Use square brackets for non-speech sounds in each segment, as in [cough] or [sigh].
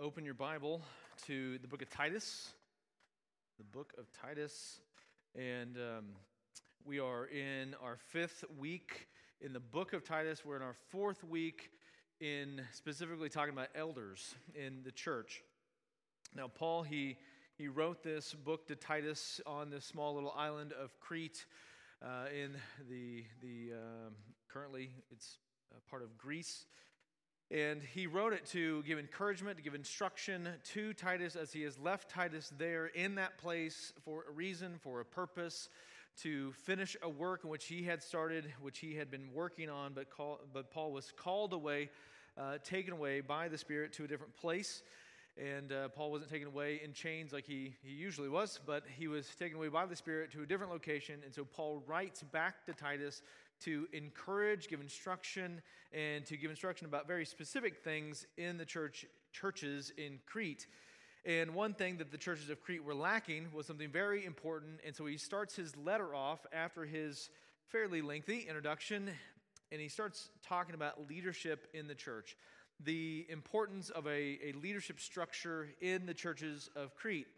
Open your Bible to the book of Titus. The book of Titus. And um, we are in our fifth week in the book of Titus. We're in our fourth week in specifically talking about elders in the church. Now, Paul, he, he wrote this book to Titus on this small little island of Crete uh, in the, the um, currently it's part of Greece. And he wrote it to give encouragement, to give instruction to Titus as he has left Titus there in that place for a reason, for a purpose, to finish a work in which he had started, which he had been working on, but, call, but Paul was called away, uh, taken away by the Spirit to a different place. And uh, Paul wasn't taken away in chains like he, he usually was, but he was taken away by the Spirit to a different location. And so Paul writes back to Titus to encourage, give instruction, and to give instruction about very specific things in the church churches in Crete. And one thing that the churches of Crete were lacking was something very important. And so he starts his letter off after his fairly lengthy introduction, and he starts talking about leadership in the church, the importance of a, a leadership structure in the churches of Crete.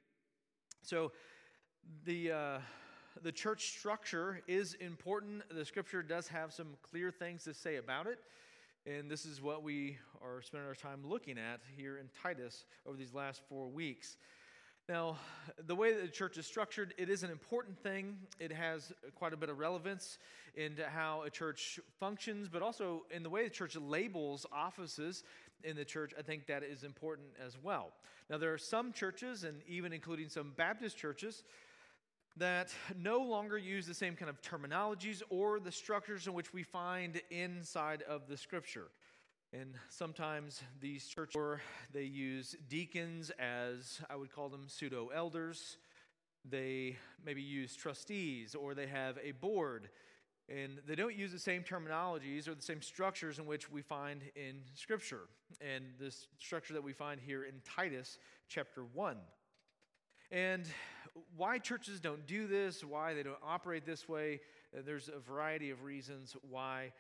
So the. Uh, the church structure is important. The scripture does have some clear things to say about it. And this is what we are spending our time looking at here in Titus over these last four weeks. Now, the way that the church is structured, it is an important thing. It has quite a bit of relevance into how a church functions, but also in the way the church labels offices in the church, I think that is important as well. Now, there are some churches, and even including some Baptist churches, that no longer use the same kind of terminologies or the structures in which we find inside of the scripture. And sometimes these churches, they use deacons as I would call them pseudo elders. They maybe use trustees or they have a board. And they don't use the same terminologies or the same structures in which we find in Scripture. And this structure that we find here in Titus chapter 1. And why churches don't do this, why they don't operate this way, uh, there's a variety of reasons why.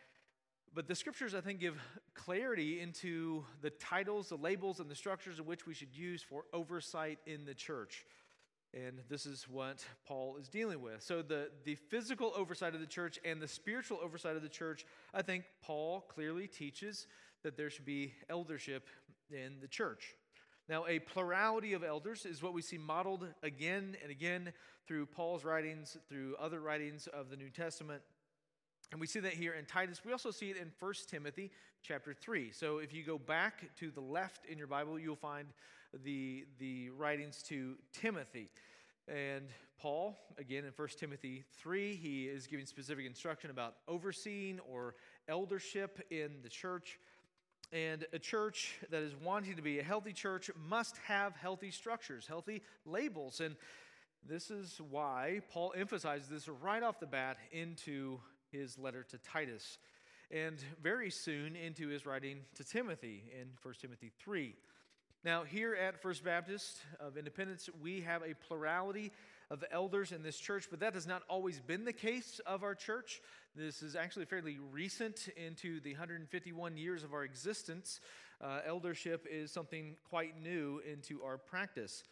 But the scriptures, I think, give clarity into the titles, the labels, and the structures in which we should use for oversight in the church. And this is what Paul is dealing with. So, the, the physical oversight of the church and the spiritual oversight of the church, I think Paul clearly teaches that there should be eldership in the church. Now, a plurality of elders is what we see modeled again and again through Paul's writings, through other writings of the New Testament. And we see that here in Titus. We also see it in 1 Timothy chapter 3. So if you go back to the left in your Bible, you'll find the, the writings to Timothy. And Paul, again in 1 Timothy 3, he is giving specific instruction about overseeing or eldership in the church. And a church that is wanting to be a healthy church must have healthy structures, healthy labels. And this is why Paul emphasizes this right off the bat into his letter to Titus and very soon into his writing to Timothy in 1 Timothy 3. Now, here at First Baptist of Independence, we have a plurality of elders in this church, but that has not always been the case of our church. This is actually fairly recent into the 151 years of our existence. Uh, eldership is something quite new into our practice.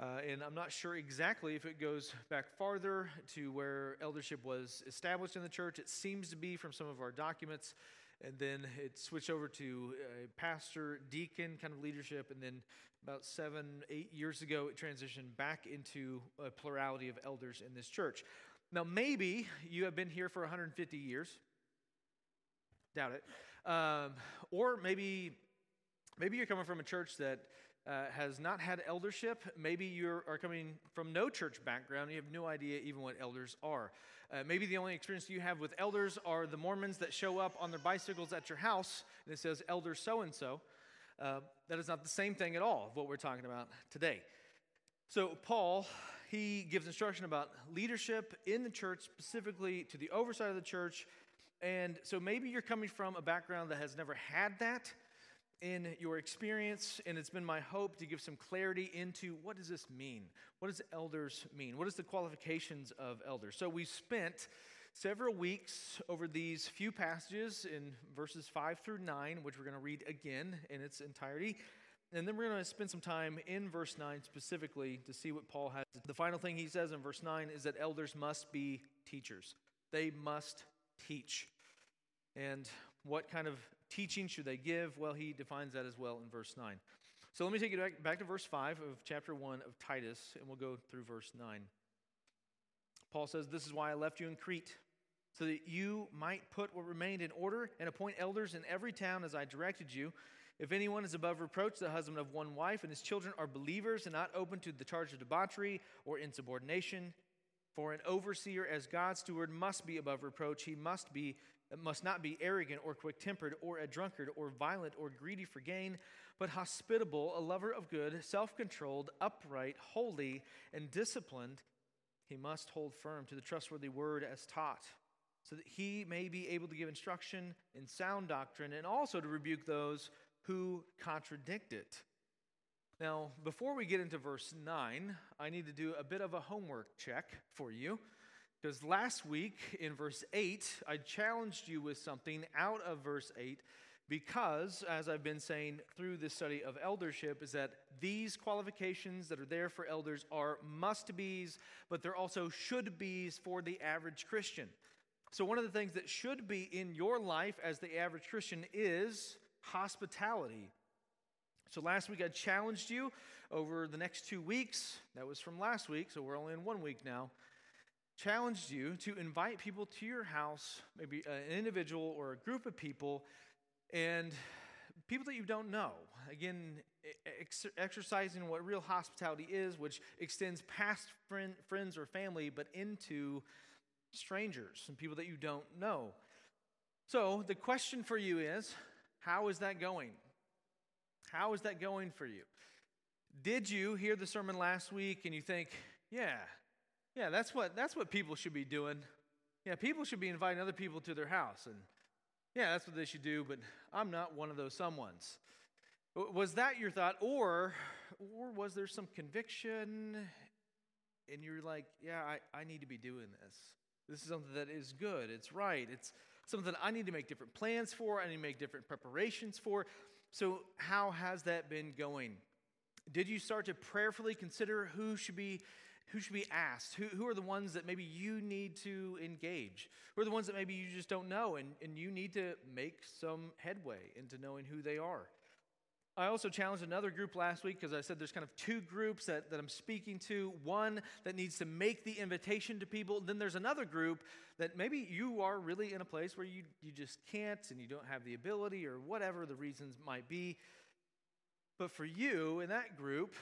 Uh, and I'm not sure exactly if it goes back farther to where eldership was established in the church. It seems to be from some of our documents. And then it switched over to a pastor, deacon kind of leadership. And then about seven, eight years ago, it transitioned back into a plurality of elders in this church. Now, maybe you have been here for 150 years. Doubt it. Um, or maybe, maybe you're coming from a church that uh, has not had eldership. Maybe you are coming from no church background. You have no idea even what elders are. Uh, maybe the only experience you have with elders are the Mormons that show up on their bicycles at your house and it says elder so and so. Uh, that is not the same thing at all of what we're talking about today. So, Paul he gives instruction about leadership in the church, specifically to the oversight of the church. And so maybe you're coming from a background that has never had that in your experience, and it's been my hope to give some clarity into what does this mean? What does elders mean? What is the qualifications of elders? So we spent several weeks over these few passages in verses 5 through 9, which we're going to read again in its entirety and then we're going to spend some time in verse 9 specifically to see what Paul has. The final thing he says in verse 9 is that elders must be teachers. They must teach. And what kind of teaching should they give? Well, he defines that as well in verse 9. So let me take you back, back to verse 5 of chapter 1 of Titus, and we'll go through verse 9. Paul says, This is why I left you in Crete, so that you might put what remained in order and appoint elders in every town as I directed you. If anyone is above reproach, the husband of one wife, and his children are believers and not open to the charge of debauchery or insubordination, for an overseer as God's steward must be above reproach. He must be must not be arrogant or quick-tempered or a drunkard or violent or greedy for gain, but hospitable, a lover of good, self-controlled, upright, holy, and disciplined. He must hold firm to the trustworthy word as taught, so that he may be able to give instruction in sound doctrine and also to rebuke those who contradict it. Now, before we get into verse 9, I need to do a bit of a homework check for you. Because last week in verse 8, I challenged you with something out of verse 8, because, as I've been saying through this study of eldership, is that these qualifications that are there for elders are must be's, but they're also should be's for the average Christian. So, one of the things that should be in your life as the average Christian is hospitality. So last week I challenged you over the next two weeks. That was from last week, so we're only in one week now. Challenged you to invite people to your house, maybe an individual or a group of people, and people that you don't know. Again, ex- exercising what real hospitality is, which extends past friend, friends or family, but into strangers and people that you don't know. So the question for you is how is that going? How is that going for you? Did you hear the sermon last week and you think, yeah, yeah, that's what that's what people should be doing. Yeah, people should be inviting other people to their house and yeah, that's what they should do, but I'm not one of those someones. Was that your thought or or was there some conviction and you're like, yeah, I, I need to be doing this. This is something that is good. It's right. It's something I need to make different plans for. I need to make different preparations for. So, how has that been going? Did you start to prayerfully consider who should be who should be asked? Who, who are the ones that maybe you need to engage? Who are the ones that maybe you just don't know and, and you need to make some headway into knowing who they are? I also challenged another group last week because I said there's kind of two groups that, that I'm speaking to. One that needs to make the invitation to people. Then there's another group that maybe you are really in a place where you, you just can't and you don't have the ability or whatever the reasons might be. But for you in that group,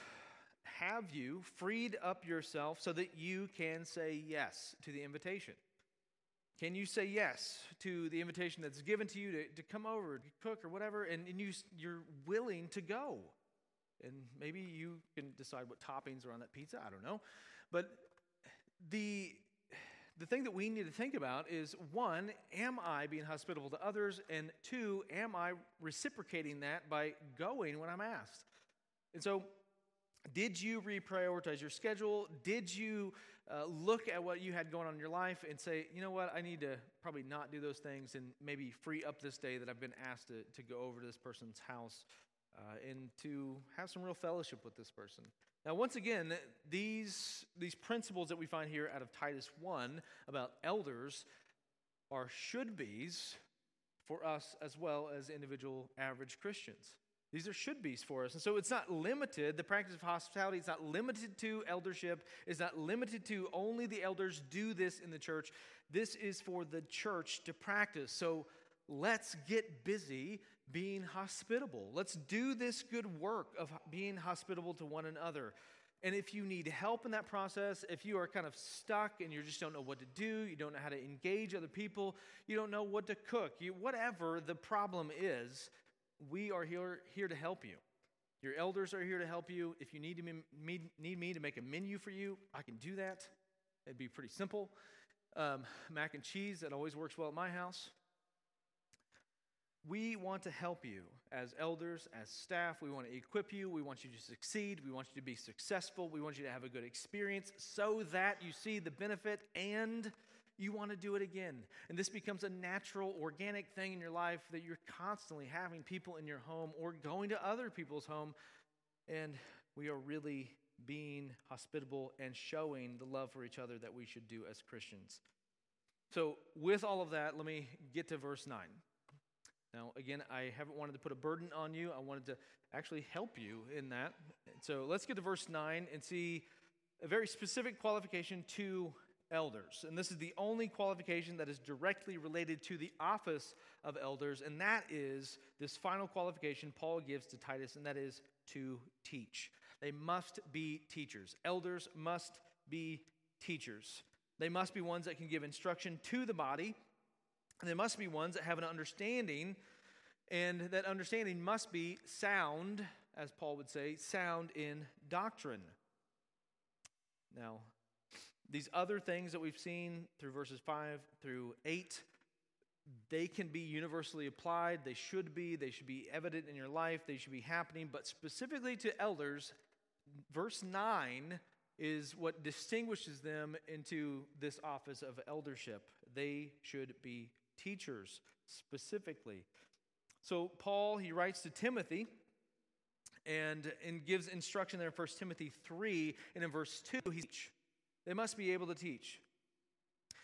have you freed up yourself so that you can say yes to the invitation? Can you say yes to the invitation that's given to you to, to come over, to cook or whatever, and, and you, you're willing to go? And maybe you can decide what toppings are on that pizza. I don't know. But the, the thing that we need to think about is one, am I being hospitable to others? And two, am I reciprocating that by going when I'm asked? And so, did you reprioritize your schedule? Did you uh, look at what you had going on in your life and say, you know what, I need to probably not do those things and maybe free up this day that I've been asked to, to go over to this person's house uh, and to have some real fellowship with this person. Now, once again, these, these principles that we find here out of Titus 1 about elders are should be's for us as well as individual average Christians. These are should be's for us. And so it's not limited, the practice of hospitality is not limited to eldership, it's not limited to only the elders do this in the church. This is for the church to practice. So let's get busy being hospitable. Let's do this good work of being hospitable to one another. And if you need help in that process, if you are kind of stuck and you just don't know what to do, you don't know how to engage other people, you don't know what to cook, you, whatever the problem is, we are here, here to help you. Your elders are here to help you. If you need, to me, need me to make a menu for you, I can do that. It'd be pretty simple. Um, mac and cheese, that always works well at my house. We want to help you as elders, as staff. We want to equip you. We want you to succeed. We want you to be successful. We want you to have a good experience so that you see the benefit and you want to do it again. And this becomes a natural, organic thing in your life that you're constantly having people in your home or going to other people's home and we are really being hospitable and showing the love for each other that we should do as Christians. So, with all of that, let me get to verse 9. Now, again, I haven't wanted to put a burden on you. I wanted to actually help you in that. So, let's get to verse 9 and see a very specific qualification to elders. And this is the only qualification that is directly related to the office of elders, and that is this final qualification Paul gives to Titus, and that is to teach. They must be teachers. Elders must be teachers. They must be ones that can give instruction to the body, and they must be ones that have an understanding, and that understanding must be sound, as Paul would say, sound in doctrine. Now, these other things that we've seen through verses 5 through 8, they can be universally applied. They should be. They should be evident in your life. They should be happening. But specifically to elders, verse 9 is what distinguishes them into this office of eldership. They should be teachers specifically. So, Paul, he writes to Timothy and, and gives instruction there in 1 Timothy 3. And in verse 2, he's they must be able to teach.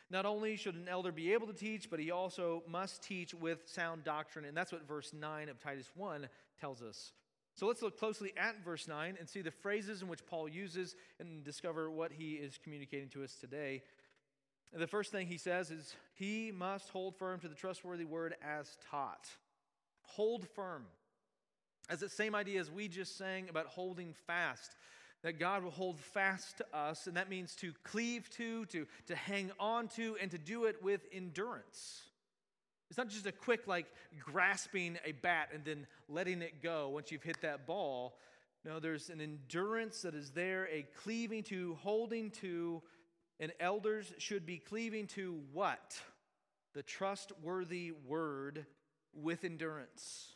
Not only should an elder be able to teach, but he also must teach with sound doctrine. And that's what verse 9 of Titus 1 tells us. So let's look closely at verse 9 and see the phrases in which Paul uses and discover what he is communicating to us today. The first thing he says is, He must hold firm to the trustworthy word as taught. Hold firm. As the same idea as we just sang about holding fast that God will hold fast to us, and that means to cleave to, to, to hang on to, and to do it with endurance. It's not just a quick, like, grasping a bat and then letting it go once you've hit that ball. No, there's an endurance that is there, a cleaving to, holding to, and elders should be cleaving to what? The trustworthy word with endurance.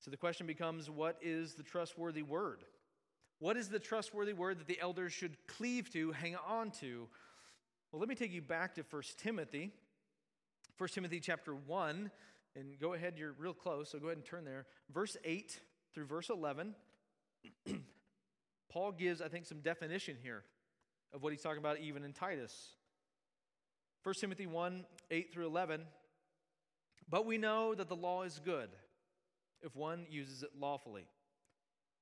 So the question becomes what is the trustworthy word? What is the trustworthy word that the elders should cleave to, hang on to? Well, let me take you back to 1 Timothy. 1 Timothy chapter 1, and go ahead, you're real close, so go ahead and turn there. Verse 8 through verse 11. [clears throat] Paul gives, I think, some definition here of what he's talking about even in Titus. 1 Timothy 1 8 through 11. But we know that the law is good if one uses it lawfully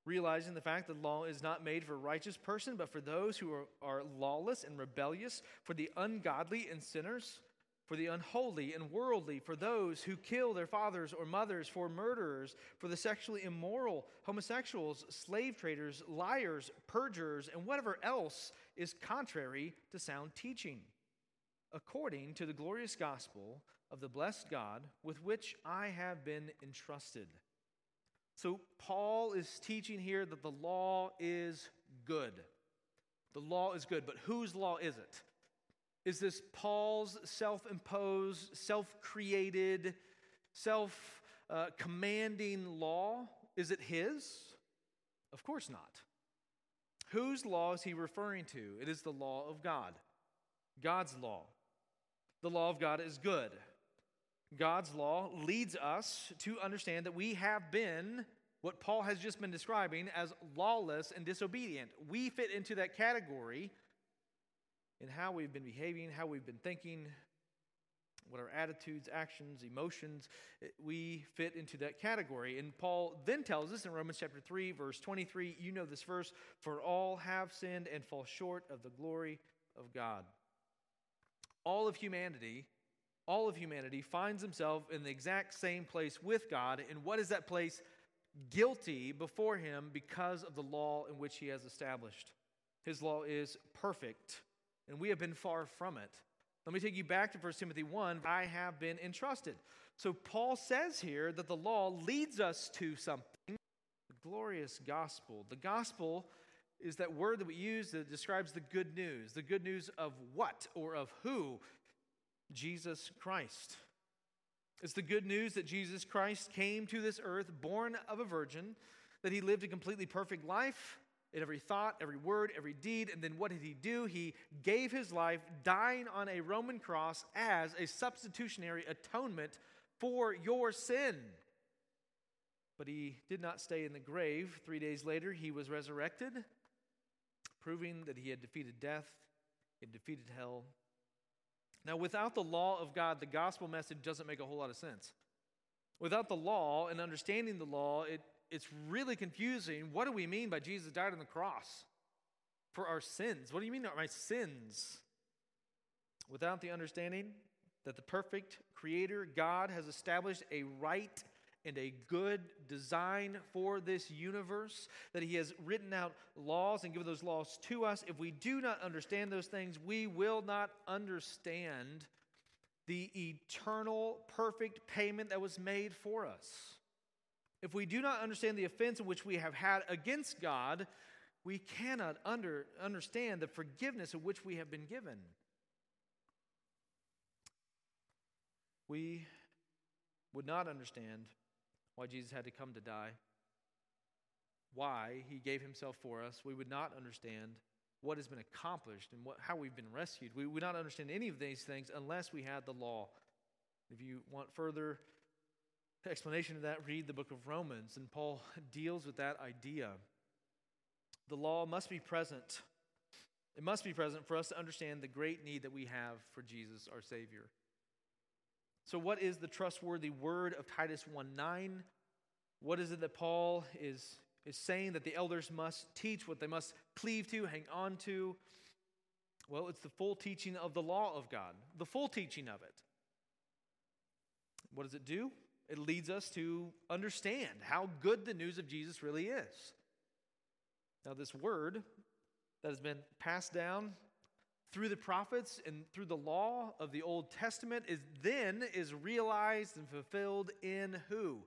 realizing the fact that law is not made for a righteous person, but for those who are, are lawless and rebellious, for the ungodly and sinners, for the unholy and worldly, for those who kill their fathers or mothers, for murderers, for the sexually immoral, homosexuals, slave traders, liars, perjurers, and whatever else is contrary to sound teaching, according to the glorious gospel of the blessed God with which I have been entrusted. So, Paul is teaching here that the law is good. The law is good, but whose law is it? Is this Paul's self imposed, self created, self commanding law? Is it his? Of course not. Whose law is he referring to? It is the law of God, God's law. The law of God is good. God's law leads us to understand that we have been what Paul has just been describing as lawless and disobedient. We fit into that category in how we've been behaving, how we've been thinking, what our attitudes, actions, emotions, eh, we fit into that category. And Paul then tells us in Romans chapter 3, verse 23, you know this verse, for all have sinned and fall short of the glory of God. All of humanity all of humanity finds himself in the exact same place with God. And what is that place? Guilty before him because of the law in which he has established. His law is perfect, and we have been far from it. Let me take you back to 1 Timothy 1. I have been entrusted. So Paul says here that the law leads us to something the glorious gospel. The gospel is that word that we use that describes the good news. The good news of what or of who? Jesus Christ. It's the good news that Jesus Christ came to this earth born of a virgin, that he lived a completely perfect life in every thought, every word, every deed. And then what did he do? He gave his life, dying on a Roman cross as a substitutionary atonement for your sin. But he did not stay in the grave. Three days later, he was resurrected, proving that he had defeated death, he had defeated hell. Now, without the law of God, the gospel message doesn't make a whole lot of sense. Without the law and understanding the law, it, it's really confusing. What do we mean by Jesus died on the cross for our sins? What do you mean, my sins? Without the understanding that the perfect Creator, God, has established a right and a good design for this universe, that He has written out laws and given those laws to us. If we do not understand those things, we will not understand the eternal, perfect payment that was made for us. If we do not understand the offense in which we have had against God, we cannot under, understand the forgiveness of which we have been given. We would not understand why Jesus had to come to die, why he gave himself for us. We would not understand what has been accomplished and what, how we've been rescued. We would not understand any of these things unless we had the law. If you want further explanation of that, read the book of Romans, and Paul [laughs] deals with that idea. The law must be present. It must be present for us to understand the great need that we have for Jesus, our Savior. So, what is the trustworthy word of Titus 1 9? What is it that Paul is, is saying that the elders must teach, what they must cleave to, hang on to? Well, it's the full teaching of the law of God, the full teaching of it. What does it do? It leads us to understand how good the news of Jesus really is. Now, this word that has been passed down through the prophets and through the law of the Old Testament is then is realized and fulfilled in who?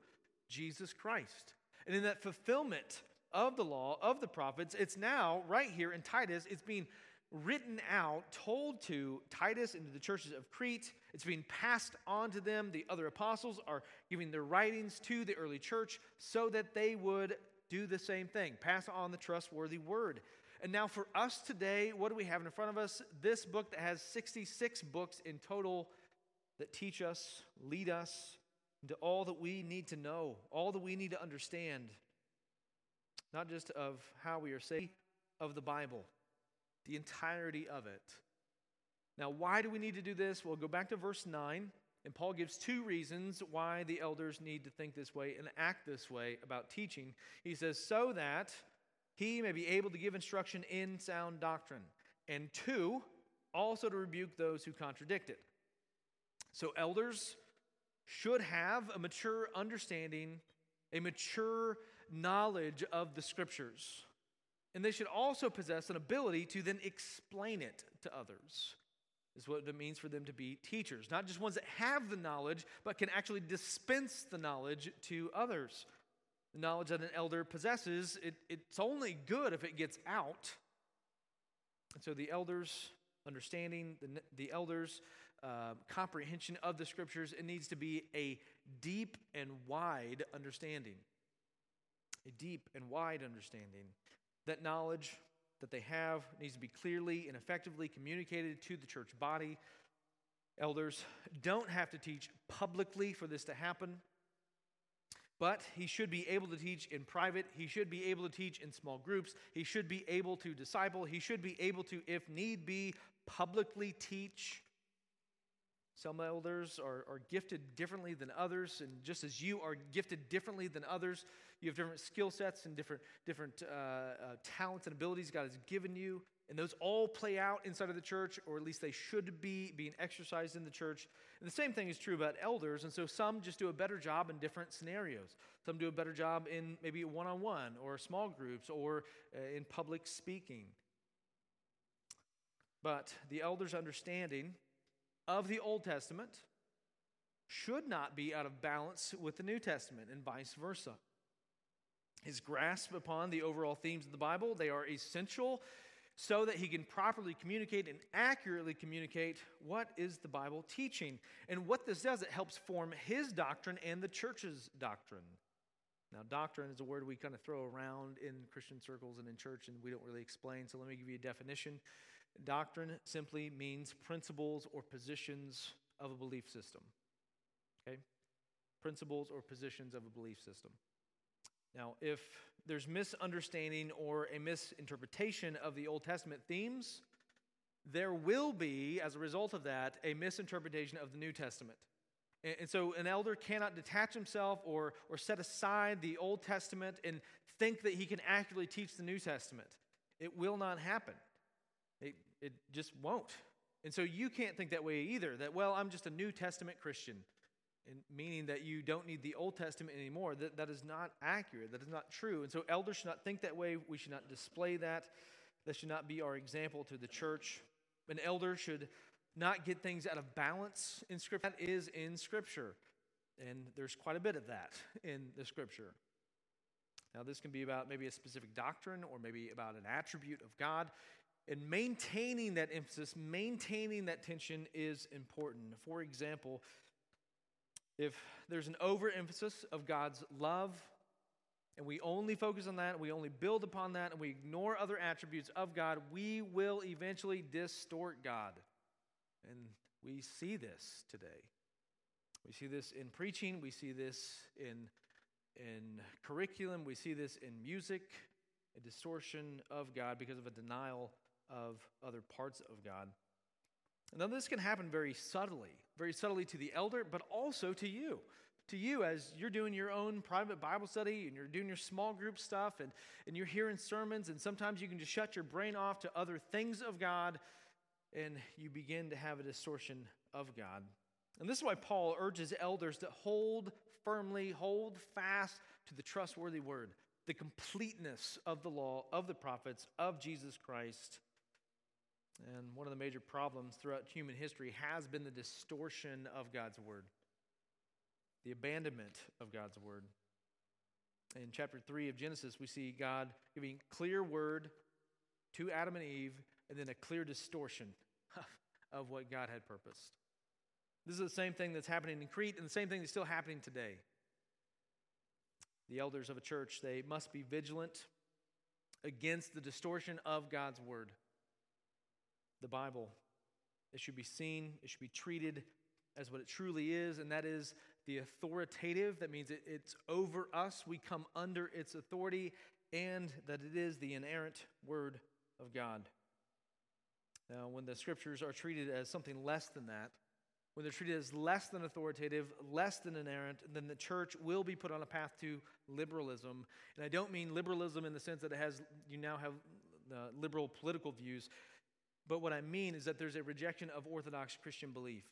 Jesus Christ. And in that fulfillment of the law of the prophets, it's now right here in Titus, it's being written out, told to Titus and to the churches of Crete. It's being passed on to them. The other apostles are giving their writings to the early church so that they would do the same thing, pass on the trustworthy word. And now, for us today, what do we have in front of us? This book that has 66 books in total that teach us, lead us into all that we need to know, all that we need to understand, not just of how we are saved, of the Bible, the entirety of it. Now, why do we need to do this? We'll go back to verse 9, and Paul gives two reasons why the elders need to think this way and act this way about teaching. He says, so that he may be able to give instruction in sound doctrine. And two, also to rebuke those who contradict it. So, elders should have a mature understanding, a mature knowledge of the scriptures. And they should also possess an ability to then explain it to others. Is what it means for them to be teachers, not just ones that have the knowledge, but can actually dispense the knowledge to others the knowledge that an elder possesses, it, it's only good if it gets out. And so the elders' understanding, the, the elders' uh, comprehension of the scriptures, it needs to be a deep and wide understanding. A deep and wide understanding. That knowledge that they have needs to be clearly and effectively communicated to the church body. Elders don't have to teach publicly for this to happen. But he should be able to teach in private. He should be able to teach in small groups. He should be able to disciple. He should be able to, if need be, publicly teach. Some elders are, are gifted differently than others, and just as you are gifted differently than others, you have different skill sets and different, different uh, uh, talents and abilities God has given you. And those all play out inside of the church, or at least they should be being exercised in the church. And the same thing is true about elders. And so some just do a better job in different scenarios. Some do a better job in maybe one on one, or small groups, or uh, in public speaking. But the elder's understanding of the Old Testament should not be out of balance with the New Testament, and vice versa. His grasp upon the overall themes of the Bible, they are essential so that he can properly communicate and accurately communicate what is the Bible teaching. And what this does, it helps form his doctrine and the church's doctrine. Now, doctrine is a word we kind of throw around in Christian circles and in church, and we don't really explain. So let me give you a definition. Doctrine simply means principles or positions of a belief system. Okay? Principles or positions of a belief system. Now, if there's misunderstanding or a misinterpretation of the Old Testament themes, there will be, as a result of that, a misinterpretation of the New Testament. And, and so an elder cannot detach himself or, or set aside the Old Testament and think that he can accurately teach the New Testament. It will not happen. It, it just won't. And so you can't think that way either, that, well, I'm just a New Testament Christian, and meaning that you don't need the Old Testament anymore. That, that is not accurate. That is not true. And so elders should not think that way. We should not display that. That should not be our example to the church. An elder should not get things out of balance in Scripture. That is in Scripture. And there's quite a bit of that in the Scripture. Now, this can be about maybe a specific doctrine or maybe about an attribute of God. And maintaining that emphasis, maintaining that tension is important. For example, if there's an overemphasis of God's love, and we only focus on that, we only build upon that, and we ignore other attributes of God, we will eventually distort God. And we see this today. We see this in preaching, we see this in, in curriculum, we see this in music, a distortion of God because of a denial of other parts of God. Now, this can happen very subtly, very subtly to the elder, but also to you. To you, as you're doing your own private Bible study and you're doing your small group stuff and, and you're hearing sermons, and sometimes you can just shut your brain off to other things of God and you begin to have a distortion of God. And this is why Paul urges elders to hold firmly, hold fast to the trustworthy word, the completeness of the law, of the prophets, of Jesus Christ. And one of the major problems throughout human history has been the distortion of God's word, the abandonment of God's word. In chapter 3 of Genesis, we see God giving clear word to Adam and Eve, and then a clear distortion [laughs] of what God had purposed. This is the same thing that's happening in Crete, and the same thing that's still happening today. The elders of a church, they must be vigilant against the distortion of God's word the Bible. It should be seen, it should be treated as what it truly is, and that is the authoritative. That means it, it's over us, we come under its authority, and that it is the inerrant Word of God. Now, when the scriptures are treated as something less than that, when they're treated as less than authoritative, less than inerrant, then the church will be put on a path to liberalism. And I don't mean liberalism in the sense that it has you now have uh, liberal political views. But what I mean is that there's a rejection of Orthodox Christian belief.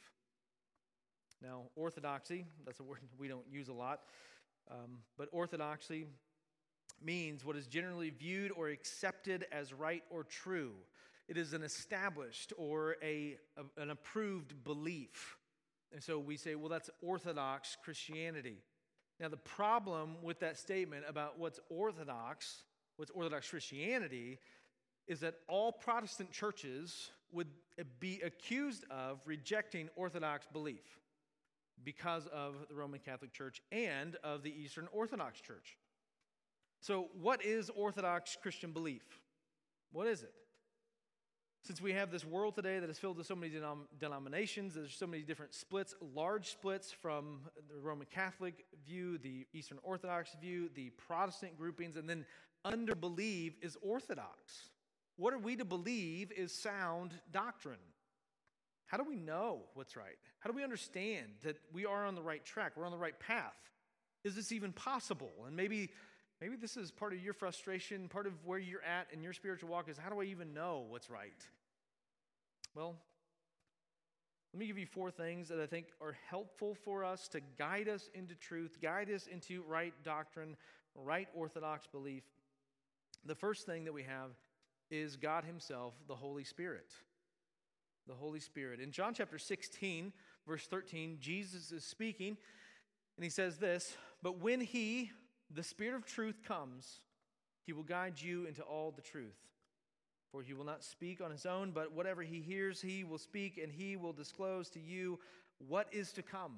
Now, orthodoxy, that's a word we don't use a lot, um, but orthodoxy means what is generally viewed or accepted as right or true. It is an established or a, a, an approved belief. And so we say, well, that's Orthodox Christianity. Now, the problem with that statement about what's Orthodox, what's Orthodox Christianity, is that all Protestant churches would be accused of rejecting Orthodox belief because of the Roman Catholic Church and of the Eastern Orthodox Church. So, what is Orthodox Christian belief? What is it? Since we have this world today that is filled with so many denom- denominations, there's so many different splits, large splits from the Roman Catholic view, the Eastern Orthodox view, the Protestant groupings, and then under believe is Orthodox. What are we to believe is sound doctrine? How do we know what's right? How do we understand that we are on the right track? We're on the right path? Is this even possible? And maybe maybe this is part of your frustration, part of where you're at in your spiritual walk is how do I even know what's right? Well, let me give you four things that I think are helpful for us to guide us into truth, guide us into right doctrine, right orthodox belief. The first thing that we have is God Himself, the Holy Spirit. The Holy Spirit. In John chapter 16, verse 13, Jesus is speaking, and He says this But when He, the Spirit of truth, comes, He will guide you into all the truth. For he will not speak on his own, but whatever he hears, he will speak, and he will disclose to you what is to come.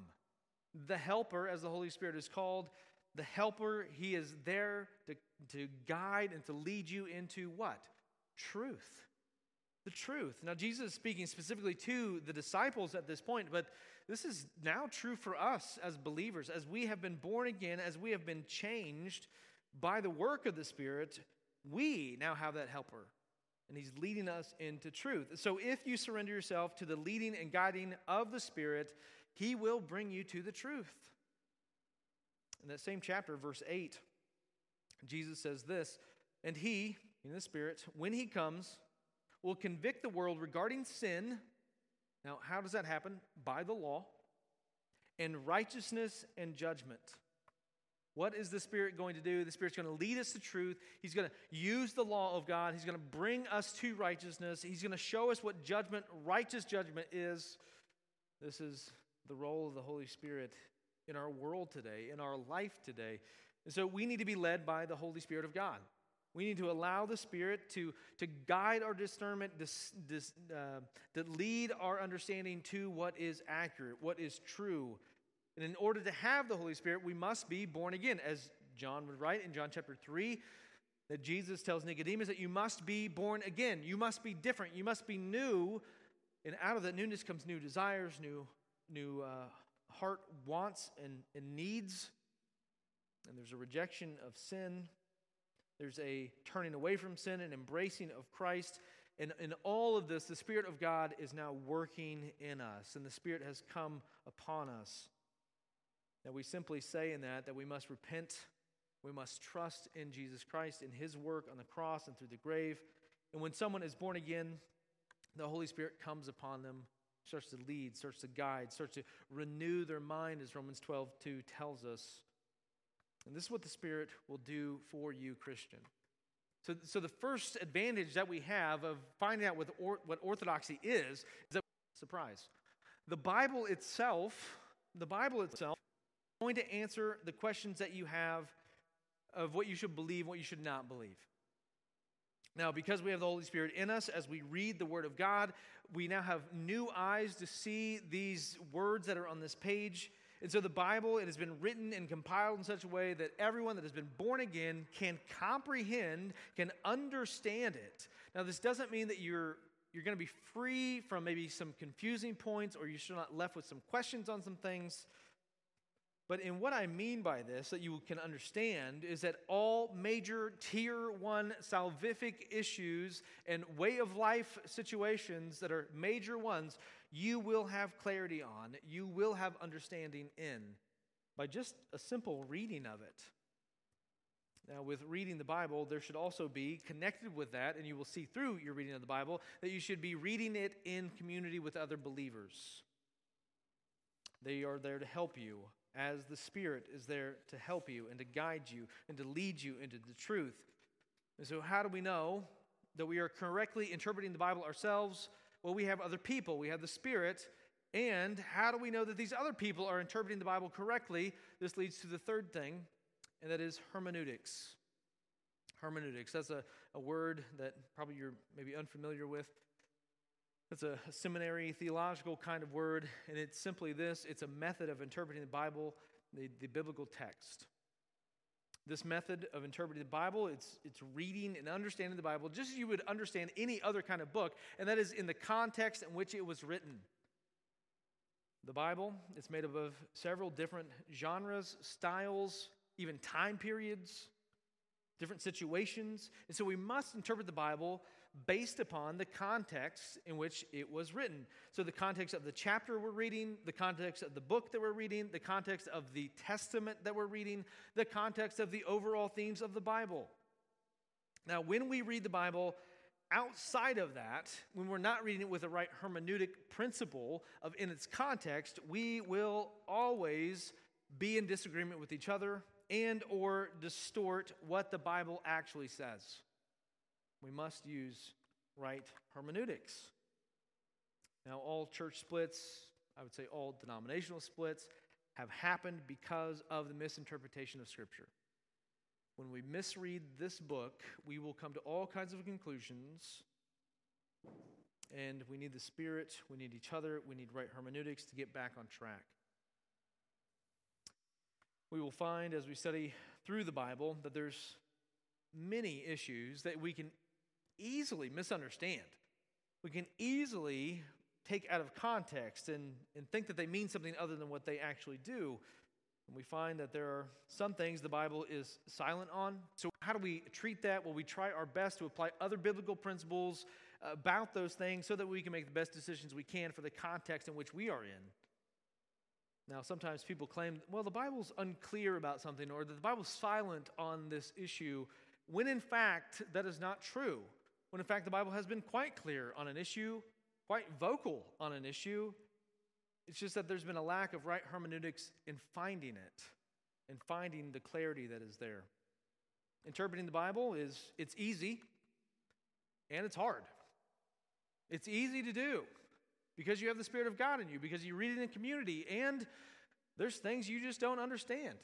The Helper, as the Holy Spirit is called, the Helper, he is there to, to guide and to lead you into what? Truth. The truth. Now, Jesus is speaking specifically to the disciples at this point, but this is now true for us as believers, as we have been born again, as we have been changed by the work of the Spirit, we now have that helper. And he's leading us into truth. So if you surrender yourself to the leading and guiding of the Spirit, he will bring you to the truth. In that same chapter, verse 8, Jesus says this And he, in the Spirit, when he comes, will convict the world regarding sin. Now, how does that happen? By the law, and righteousness and judgment. What is the Spirit going to do? The Spirit's going to lead us to truth. He's going to use the law of God. He's going to bring us to righteousness. He's going to show us what judgment, righteous judgment is. This is the role of the Holy Spirit in our world today, in our life today. And so we need to be led by the Holy Spirit of God. We need to allow the Spirit to, to guide our discernment, this, this, uh, to lead our understanding to what is accurate, what is true, and in order to have the Holy Spirit, we must be born again. As John would write in John chapter 3, that Jesus tells Nicodemus that you must be born again. You must be different. You must be new. And out of that newness comes new desires, new, new uh, heart wants and, and needs. And there's a rejection of sin. There's a turning away from sin and embracing of Christ. And in all of this, the Spirit of God is now working in us, and the Spirit has come upon us. That we simply say in that that we must repent, we must trust in Jesus Christ, in his work on the cross and through the grave. And when someone is born again, the Holy Spirit comes upon them, starts to lead, starts to guide, starts to renew their mind, as Romans 12 2 tells us. And this is what the Spirit will do for you, Christian. So, so the first advantage that we have of finding out what, or, what orthodoxy is, is that surprise. The Bible itself, the Bible itself going to answer the questions that you have of what you should believe, what you should not believe. Now, because we have the Holy Spirit in us, as we read the Word of God, we now have new eyes to see these words that are on this page. And so the Bible, it has been written and compiled in such a way that everyone that has been born again can comprehend, can understand it. Now, this doesn't mean that you're you're going to be free from maybe some confusing points or you're still not left with some questions on some things. But in what I mean by this, that you can understand, is that all major tier one salvific issues and way of life situations that are major ones, you will have clarity on, you will have understanding in by just a simple reading of it. Now, with reading the Bible, there should also be connected with that, and you will see through your reading of the Bible that you should be reading it in community with other believers. They are there to help you as the Spirit is there to help you and to guide you and to lead you into the truth. And so, how do we know that we are correctly interpreting the Bible ourselves? Well, we have other people, we have the Spirit. And how do we know that these other people are interpreting the Bible correctly? This leads to the third thing, and that is hermeneutics. Hermeneutics, that's a, a word that probably you're maybe unfamiliar with. It's a seminary theological kind of word, and it's simply this it's a method of interpreting the Bible, the, the biblical text. This method of interpreting the Bible, it's, it's reading and understanding the Bible just as you would understand any other kind of book, and that is in the context in which it was written. The Bible, it's made up of several different genres, styles, even time periods, different situations. And so we must interpret the Bible based upon the context in which it was written. So, the context of the chapter we're reading, the context of the book that we're reading, the context of the testament that we're reading, the context of the overall themes of the Bible. Now, when we read the Bible, outside of that, when we're not reading it with the right hermeneutic principle of in its context, we will always be in disagreement with each other and or distort what the Bible actually says we must use right hermeneutics. Now, all church splits, I would say all denominational splits, have happened because of the misinterpretation of Scripture. When we misread this book, we will come to all kinds of conclusions. And we need the Spirit, we need each other, we need right hermeneutics to get back on track. We will find as we study through the Bible that there's many issues that we can easily misunderstand. We can easily take out of context and, and think that they mean something other than what they actually do. And we find that there are some things the Bible is silent on. So, how do we treat that? Well, we try our best to apply other biblical principles uh, about those things so that we can make the best decisions we can for the context in which we are in. Now, sometimes people claim, well, the Bible's unclear about something or that the Bible's silent on this issue, when in fact, that is not true. When in fact, the Bible has been quite clear on an issue, quite vocal on an issue, it's just that there's been a lack of right hermeneutics in finding it and finding the clarity that is there. Interpreting the Bible is it's easy and it's hard. It's easy to do because you have the Spirit of God in you, because you read it in community, and there's things you just don't understand.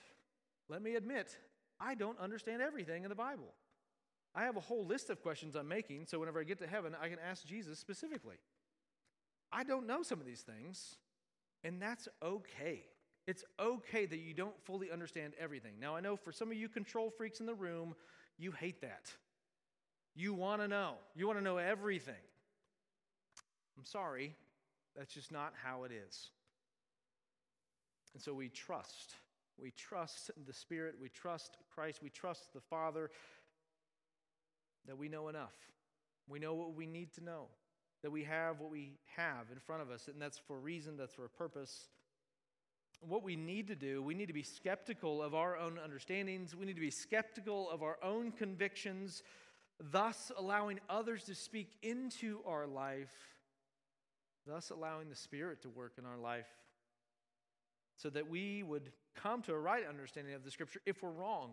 Let me admit, I don't understand everything in the Bible. I have a whole list of questions I'm making, so whenever I get to heaven, I can ask Jesus specifically. I don't know some of these things, and that's okay. It's okay that you don't fully understand everything. Now, I know for some of you control freaks in the room, you hate that. You want to know. You want to know everything. I'm sorry, that's just not how it is. And so we trust. We trust the Spirit. We trust Christ. We trust the Father that we know enough. We know what we need to know that we have what we have in front of us, and that's for a reason, that's for a purpose. What we need to do, we need to be skeptical of our own understandings, we need to be skeptical of our own convictions, thus allowing others to speak into our life, thus allowing the Spirit to work in our life, so that we would come to a right understanding of the Scripture if we're wrong.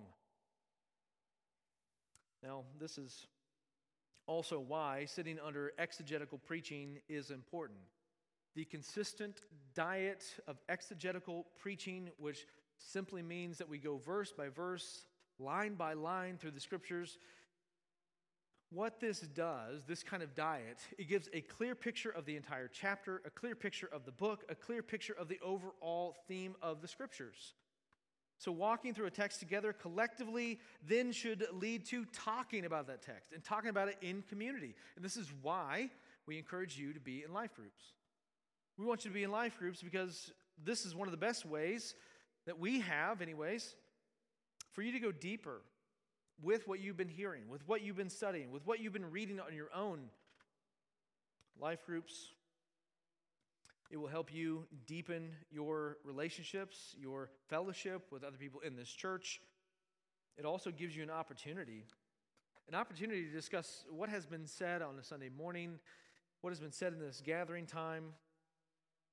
Now, this is also why sitting under exegetical preaching is important. The consistent diet of exegetical preaching, which simply means that we go verse by verse, line by line through the scriptures. What this does, this kind of diet, it gives a clear picture of the entire chapter, a clear picture of the book, a clear picture of the overall theme of the scriptures. So, walking through a text together collectively then should lead to talking about that text and talking about it in community. And this is why we encourage you to be in life groups. We want you to be in life groups because this is one of the best ways that we have, anyways, for you to go deeper with what you've been hearing, with what you've been studying, with what you've been reading on your own. Life groups it will help you deepen your relationships, your fellowship with other people in this church. It also gives you an opportunity an opportunity to discuss what has been said on a Sunday morning, what has been said in this gathering time.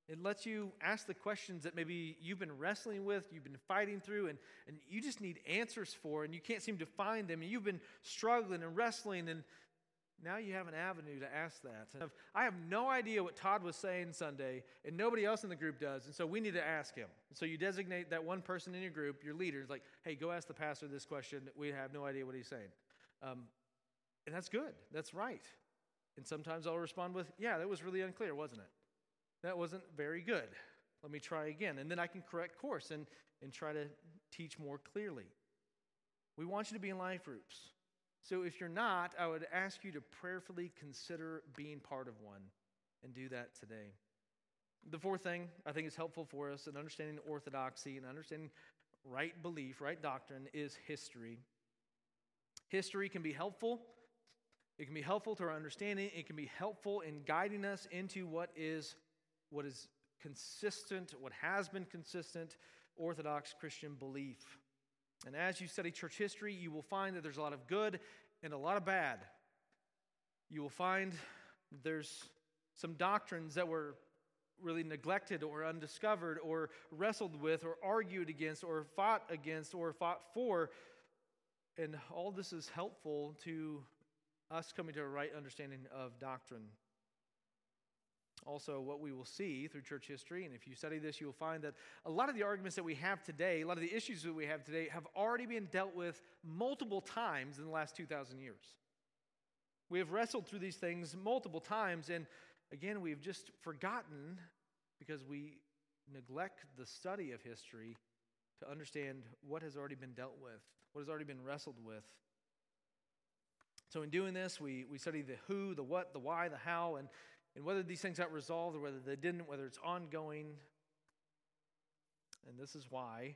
It lets you ask the questions that maybe you've been wrestling with, you've been fighting through, and, and you just need answers for, and you can't seem to find them, and you've been struggling and wrestling, and now you have an avenue to ask that. I have no idea what Todd was saying Sunday, and nobody else in the group does, and so we need to ask him. So you designate that one person in your group, your leader, is like, hey, go ask the pastor this question. We have no idea what he's saying. Um, and that's good. That's right. And sometimes I'll respond with, yeah, that was really unclear, wasn't it? That wasn't very good. Let me try again. And then I can correct course and, and try to teach more clearly. We want you to be in life groups. So if you're not, I would ask you to prayerfully consider being part of one and do that today. The fourth thing I think is helpful for us in understanding orthodoxy and understanding right belief, right doctrine is history. History can be helpful. It can be helpful to our understanding. It can be helpful in guiding us into what is what is consistent, what has been consistent Orthodox Christian belief. And as you study church history, you will find that there's a lot of good and a lot of bad. You will find there's some doctrines that were really neglected or undiscovered or wrestled with or argued against or fought against or fought for. And all this is helpful to us coming to a right understanding of doctrine. Also, what we will see through church history, and if you study this, you will find that a lot of the arguments that we have today, a lot of the issues that we have today, have already been dealt with multiple times in the last 2,000 years. We have wrestled through these things multiple times, and again, we've just forgotten because we neglect the study of history to understand what has already been dealt with, what has already been wrestled with. So, in doing this, we, we study the who, the what, the why, the how, and and whether these things got resolved or whether they didn't, whether it's ongoing. And this is why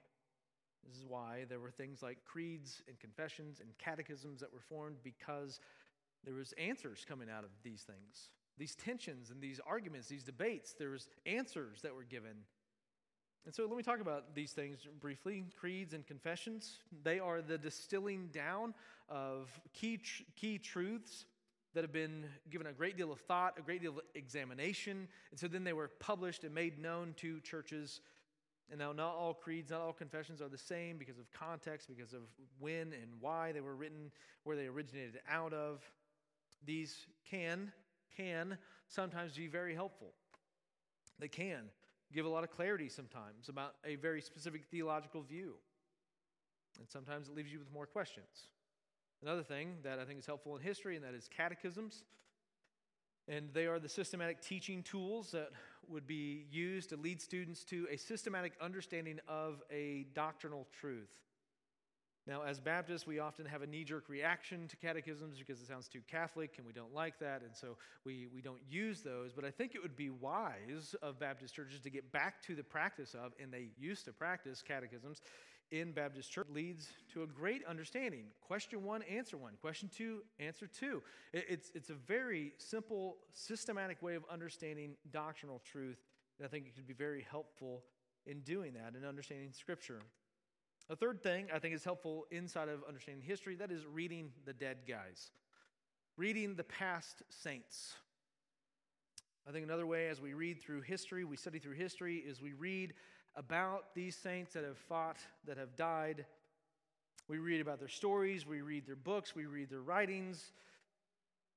This is why there were things like creeds and confessions and catechisms that were formed because there was answers coming out of these things. These tensions and these arguments, these debates, there was answers that were given. And so let me talk about these things briefly. Creeds and confessions, they are the distilling down of key, tr- key truths that have been given a great deal of thought, a great deal of examination. And so then they were published and made known to churches. And now, not all creeds, not all confessions are the same because of context, because of when and why they were written, where they originated out of. These can, can sometimes be very helpful. They can give a lot of clarity sometimes about a very specific theological view. And sometimes it leaves you with more questions. Another thing that I think is helpful in history, and that is catechisms. And they are the systematic teaching tools that would be used to lead students to a systematic understanding of a doctrinal truth. Now, as Baptists, we often have a knee jerk reaction to catechisms because it sounds too Catholic and we don't like that, and so we, we don't use those. But I think it would be wise of Baptist churches to get back to the practice of, and they used to practice catechisms in Baptist church, leads to a great understanding. Question one, answer one. Question two, answer two. It's, it's a very simple, systematic way of understanding doctrinal truth, and I think it could be very helpful in doing that and understanding Scripture. A third thing I think is helpful inside of understanding history that is reading the dead guys, reading the past saints. I think another way, as we read through history, we study through history, is we read about these saints that have fought, that have died. We read about their stories, we read their books, we read their writings,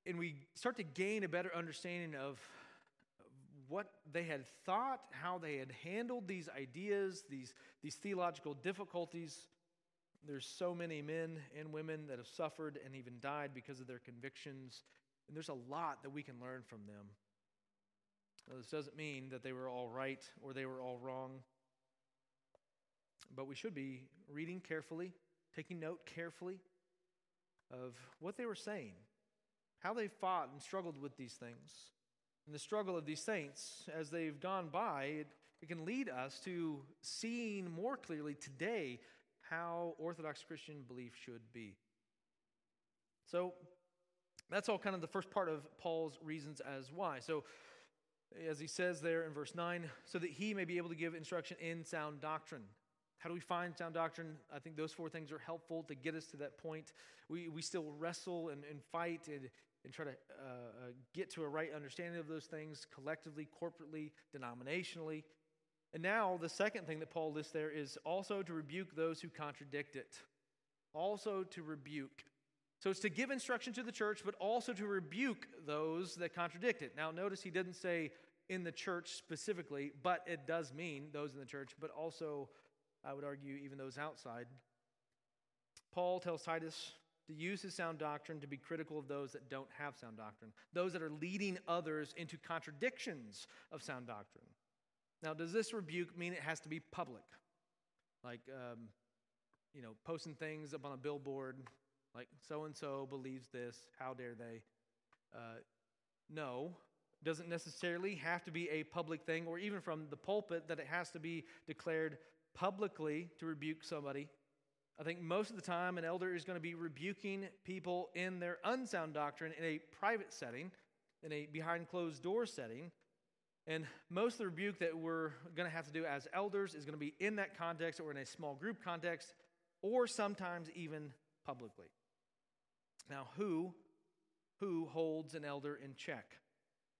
and we start to gain a better understanding of what they had thought, how they had handled these ideas, these, these theological difficulties. There's so many men and women that have suffered and even died because of their convictions, and there's a lot that we can learn from them. Now, this doesn't mean that they were all right or they were all wrong, but we should be reading carefully, taking note carefully of what they were saying, how they fought and struggled with these things. And the struggle of these saints, as they've gone by, it, it can lead us to seeing more clearly today how Orthodox Christian belief should be. So, that's all kind of the first part of Paul's reasons as why. So, as he says there in verse 9, so that he may be able to give instruction in sound doctrine. How do we find sound doctrine? I think those four things are helpful to get us to that point. We, we still wrestle and, and fight and, and try to uh, uh, get to a right understanding of those things collectively, corporately, denominationally. And now, the second thing that Paul lists there is also to rebuke those who contradict it. Also to rebuke. So it's to give instruction to the church, but also to rebuke those that contradict it. Now, notice he didn't say in the church specifically, but it does mean those in the church, but also, I would argue, even those outside. Paul tells Titus to use his sound doctrine to be critical of those that don't have sound doctrine, those that are leading others into contradictions of sound doctrine. Now, does this rebuke mean it has to be public? Like, um, you know, posting things up on a billboard, like so and so believes this, how dare they? Uh, no, doesn't necessarily have to be a public thing, or even from the pulpit that it has to be declared publicly to rebuke somebody I think most of the time an elder is going to be rebuking people in their unsound doctrine in a private setting, in a behind closed door setting. And most of the rebuke that we're going to have to do as elders is going to be in that context or in a small group context, or sometimes even publicly. Now, who who holds an elder in check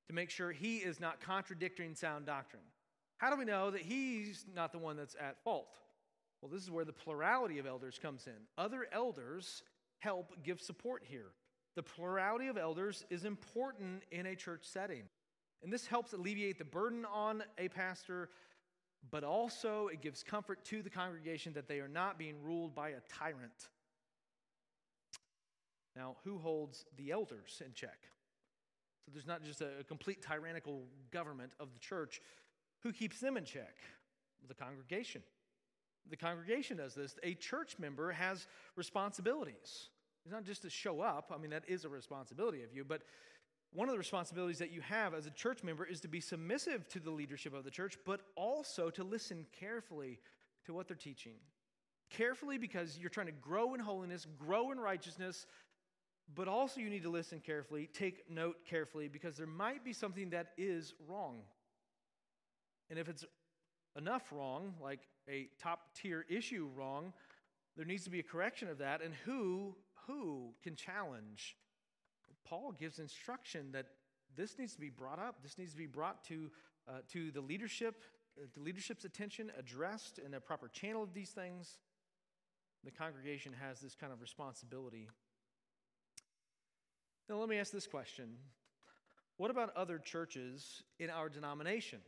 to make sure he is not contradicting sound doctrine? How do we know that he's not the one that's at fault? Well, this is where the plurality of elders comes in. Other elders help give support here. The plurality of elders is important in a church setting. And this helps alleviate the burden on a pastor, but also it gives comfort to the congregation that they are not being ruled by a tyrant. Now, who holds the elders in check? So there's not just a complete tyrannical government of the church. Who keeps them in check? The congregation. The congregation does this. A church member has responsibilities. It's not just to show up. I mean, that is a responsibility of you, but one of the responsibilities that you have as a church member is to be submissive to the leadership of the church, but also to listen carefully to what they're teaching. carefully because you're trying to grow in holiness, grow in righteousness, but also you need to listen carefully, take note carefully, because there might be something that is wrong. And if it's enough wrong, like a top tier issue wrong, there needs to be a correction of that. And who, who can challenge? Paul gives instruction that this needs to be brought up. This needs to be brought to, uh, to the leadership, uh, the leadership's attention, addressed in a proper channel of these things. The congregation has this kind of responsibility. Now, let me ask this question What about other churches in our denomination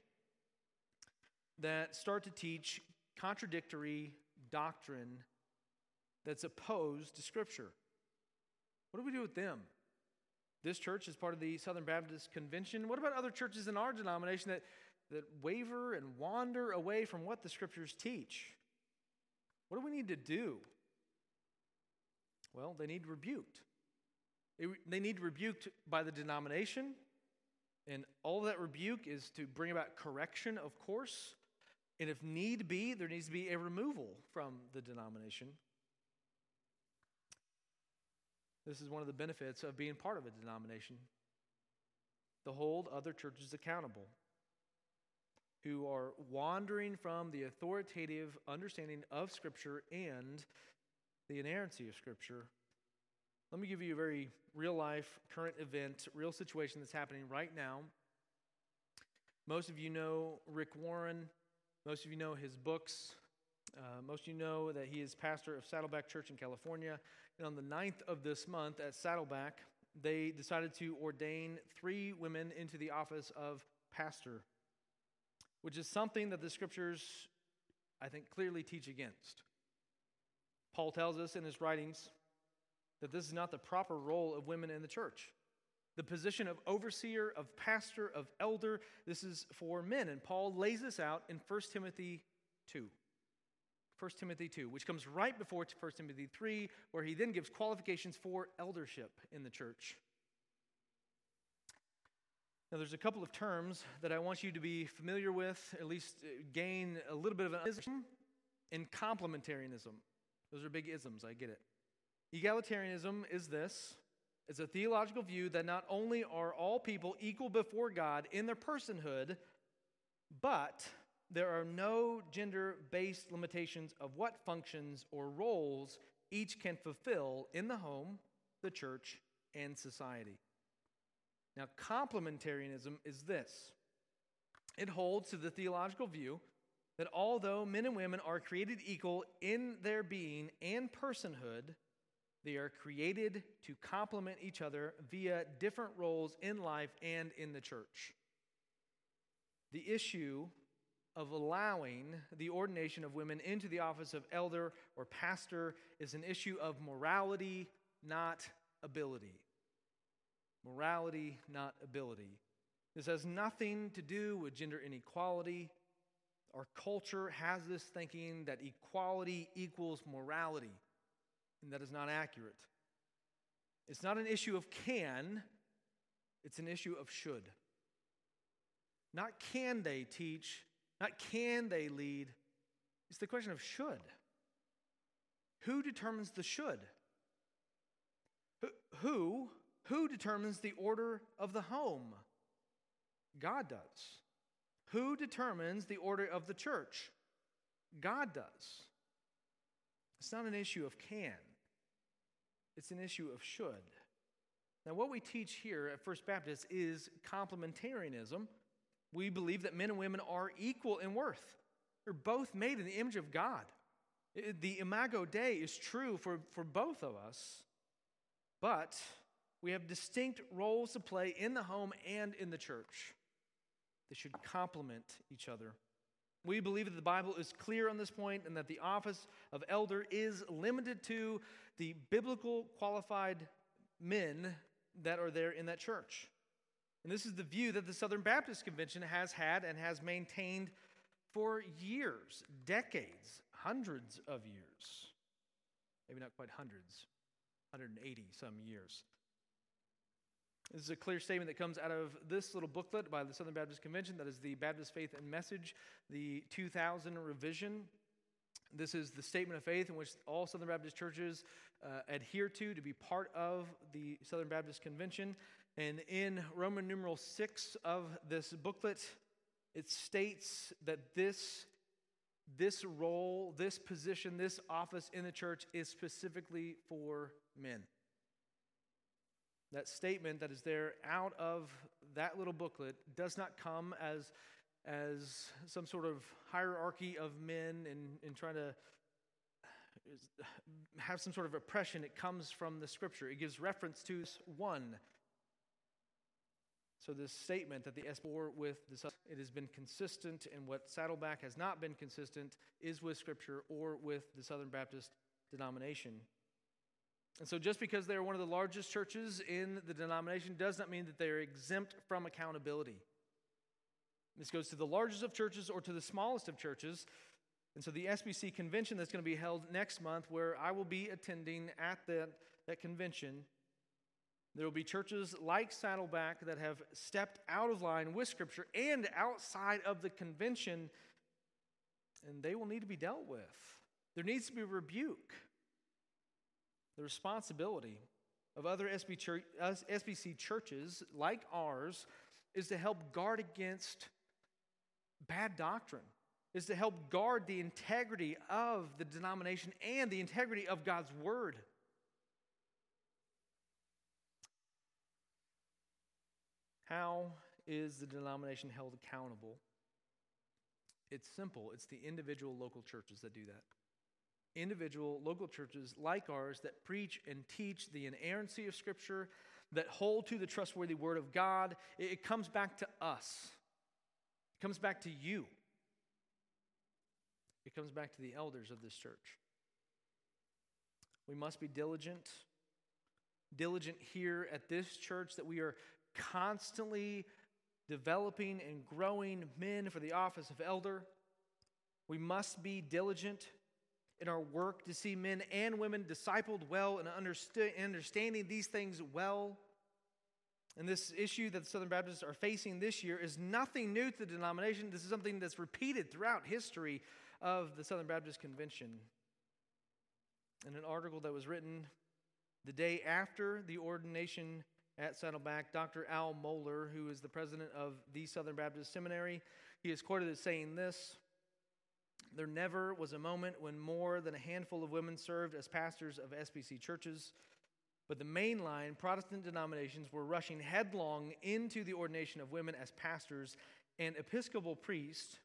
that start to teach contradictory doctrine that's opposed to Scripture? What do we do with them? This church is part of the Southern Baptist Convention. What about other churches in our denomination that, that waver and wander away from what the Scriptures teach? What do we need to do? Well, they need rebuked. They need rebuked by the denomination, and all that rebuke is to bring about correction, of course. And if need be, there needs to be a removal from the denomination. This is one of the benefits of being part of a denomination to hold other churches accountable who are wandering from the authoritative understanding of Scripture and the inerrancy of Scripture. Let me give you a very real life, current event, real situation that's happening right now. Most of you know Rick Warren. Most of you know his books. Uh, most of you know that he is pastor of Saddleback Church in California. And on the 9th of this month at Saddleback, they decided to ordain three women into the office of pastor, which is something that the scriptures, I think, clearly teach against. Paul tells us in his writings that this is not the proper role of women in the church. The position of overseer, of pastor, of elder, this is for men. And Paul lays this out in 1 Timothy 2. 1 Timothy 2, which comes right before 1 Timothy 3, where he then gives qualifications for eldership in the church. Now, there's a couple of terms that I want you to be familiar with, at least uh, gain a little bit of an understanding, and complementarianism. Those are big isms, I get it. Egalitarianism is this it's a theological view that not only are all people equal before God in their personhood, but there are no gender based limitations of what functions or roles each can fulfill in the home, the church, and society. Now, complementarianism is this it holds to the theological view that although men and women are created equal in their being and personhood, they are created to complement each other via different roles in life and in the church. The issue of allowing the ordination of women into the office of elder or pastor is an issue of morality, not ability. Morality, not ability. This has nothing to do with gender inequality. Our culture has this thinking that equality equals morality and that is not accurate. It's not an issue of can, it's an issue of should. Not can they teach, not can they lead, it's the question of should. Who determines the should? Who, who determines the order of the home? God does. Who determines the order of the church? God does. It's not an issue of can, it's an issue of should. Now, what we teach here at First Baptist is complementarianism. We believe that men and women are equal in worth. They're both made in the image of God. The imago Dei is true for, for both of us, but we have distinct roles to play in the home and in the church. They should complement each other. We believe that the Bible is clear on this point and that the office of elder is limited to the biblical qualified men that are there in that church. And this is the view that the Southern Baptist Convention has had and has maintained for years, decades, hundreds of years. Maybe not quite hundreds, 180 some years. This is a clear statement that comes out of this little booklet by the Southern Baptist Convention that is the Baptist Faith and Message, the 2000 revision. This is the statement of faith in which all Southern Baptist churches uh, adhere to to be part of the Southern Baptist Convention. And in Roman numeral 6 of this booklet, it states that this, this role, this position, this office in the church is specifically for men. That statement that is there out of that little booklet does not come as, as some sort of hierarchy of men and, and trying to have some sort of oppression. It comes from the scripture. It gives reference to one. So this statement that the S4 with this, it has been consistent, and what Saddleback has not been consistent is with Scripture or with the Southern Baptist denomination. And so, just because they're one of the largest churches in the denomination does not mean that they're exempt from accountability. This goes to the largest of churches or to the smallest of churches. And so, the SBC convention that's going to be held next month, where I will be attending at that, that convention, there will be churches like Saddleback that have stepped out of line with Scripture and outside of the convention, and they will need to be dealt with. There needs to be rebuke. The responsibility of other SBC churches like ours is to help guard against bad doctrine, is to help guard the integrity of the denomination and the integrity of God's word. How is the denomination held accountable? It's simple it's the individual local churches that do that individual local churches like ours that preach and teach the inerrancy of Scripture, that hold to the trustworthy Word of God, it, comes back to us. It comes back to you. It comes back to the elders of this church. We must be diligent, diligent here at this church that we are constantly developing and growing men for the office of elder. We must be diligent in our work to see men and women discipled well and understanding these things well. And this issue that the Southern Baptists are facing this year is nothing new to the denomination. This is something that's repeated throughout history of the Southern Baptist Convention. In an article that was written the day after the ordination at Saddleback, Dr. Al Mohler, who is the president of the Southern Baptist Seminary, he is quoted as saying this there never was a moment when more than a handful of women served as pastors of SBC churches, but the mainline Protestant denominations were rushing headlong into the ordination of women as pastors and Episcopal priests,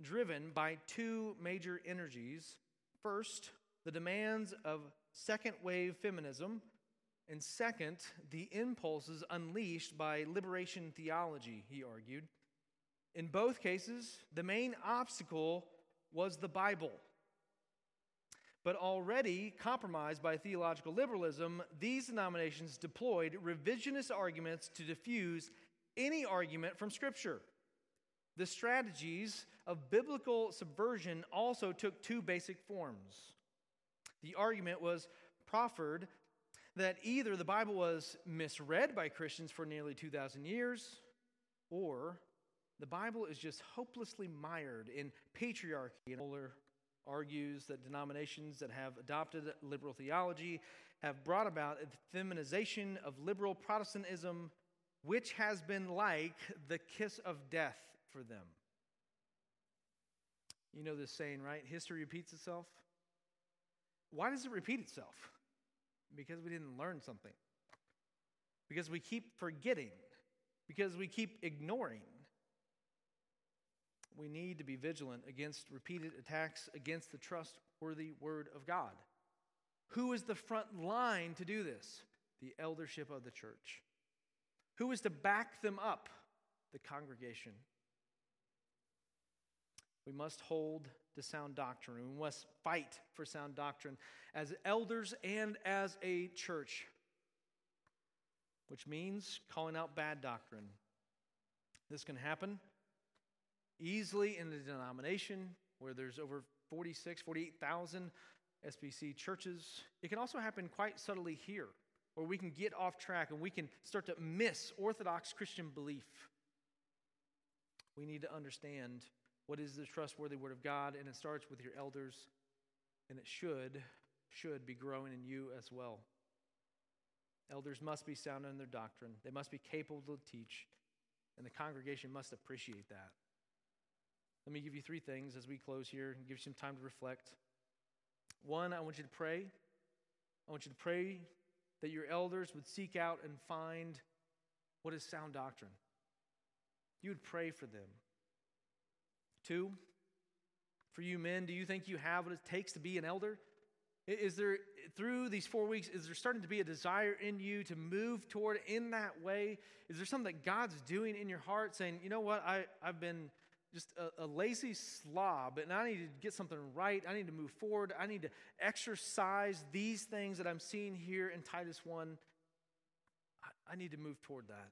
driven by two major energies. First, the demands of second wave feminism, and second, the impulses unleashed by liberation theology, he argued. In both cases, the main obstacle was the Bible. But already compromised by theological liberalism, these denominations deployed revisionist arguments to diffuse any argument from Scripture. The strategies of biblical subversion also took two basic forms. The argument was proffered that either the Bible was misread by Christians for nearly 2,000 years, or the Bible is just hopelessly mired in patriarchy. And Mohler argues that denominations that have adopted liberal theology have brought about a feminization of liberal Protestantism, which has been like the kiss of death for them. You know this saying, right? History repeats itself. Why does it repeat itself? Because we didn't learn something. Because we keep forgetting. Because we keep ignoring we need to be vigilant against repeated attacks against the trustworthy Word of God. Who is the front line to do this? The eldership of the church. Who is to back them up? The congregation. We must hold to sound doctrine. We must fight for sound doctrine as elders and as a church, which means calling out bad doctrine. This can happen easily in a denomination where there's over 46, 48,000 SBC churches. It can also happen quite subtly here, where we can get off track and we can start to miss Orthodox Christian belief. We need to understand what is the trustworthy Word of God, and it starts with your elders and it should should be growing in you as well. Elders must be sound in their doctrine. They must be capable to teach, and the congregation must appreciate that. Let me give you three things as we close here and give you some time to reflect. One, I want you to pray. I want you to pray that your elders would seek out and find what is sound doctrine. You would pray for them. Two, for you men, do you think you have what it takes to be an elder? Is there, through these four weeks, is there starting to be a desire in you to move toward in that way? Is there something that God's doing in your heart saying, you know what, I, I've been just a, a, lazy slob, and I need to get something right. I need to move forward. I need to exercise these things that I'm seeing here in Titus 1. I, I need to move toward that.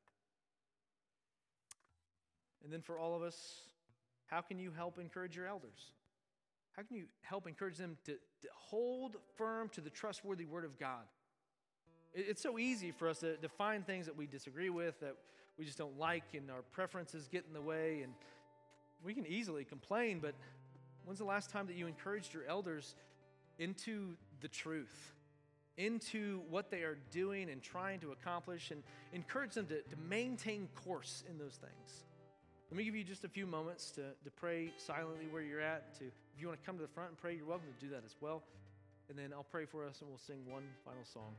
And then for all of us, how can you help encourage your elders? How can you help encourage them to, to hold firm to the trustworthy word of God? It, it's so easy for us to, to find things that we disagree with, that we just don't like, and our preferences get in the way. And we can easily complain, but when's the last time that you encouraged your elders into the truth, into what they are doing and trying to accomplish, and encourage them to, to maintain course in those things? Let me give you just a few moments to, to pray silently where you're at. To, if you want to come to the front and pray, you're welcome to do that as well. And then I'll pray for us and we'll sing one final song.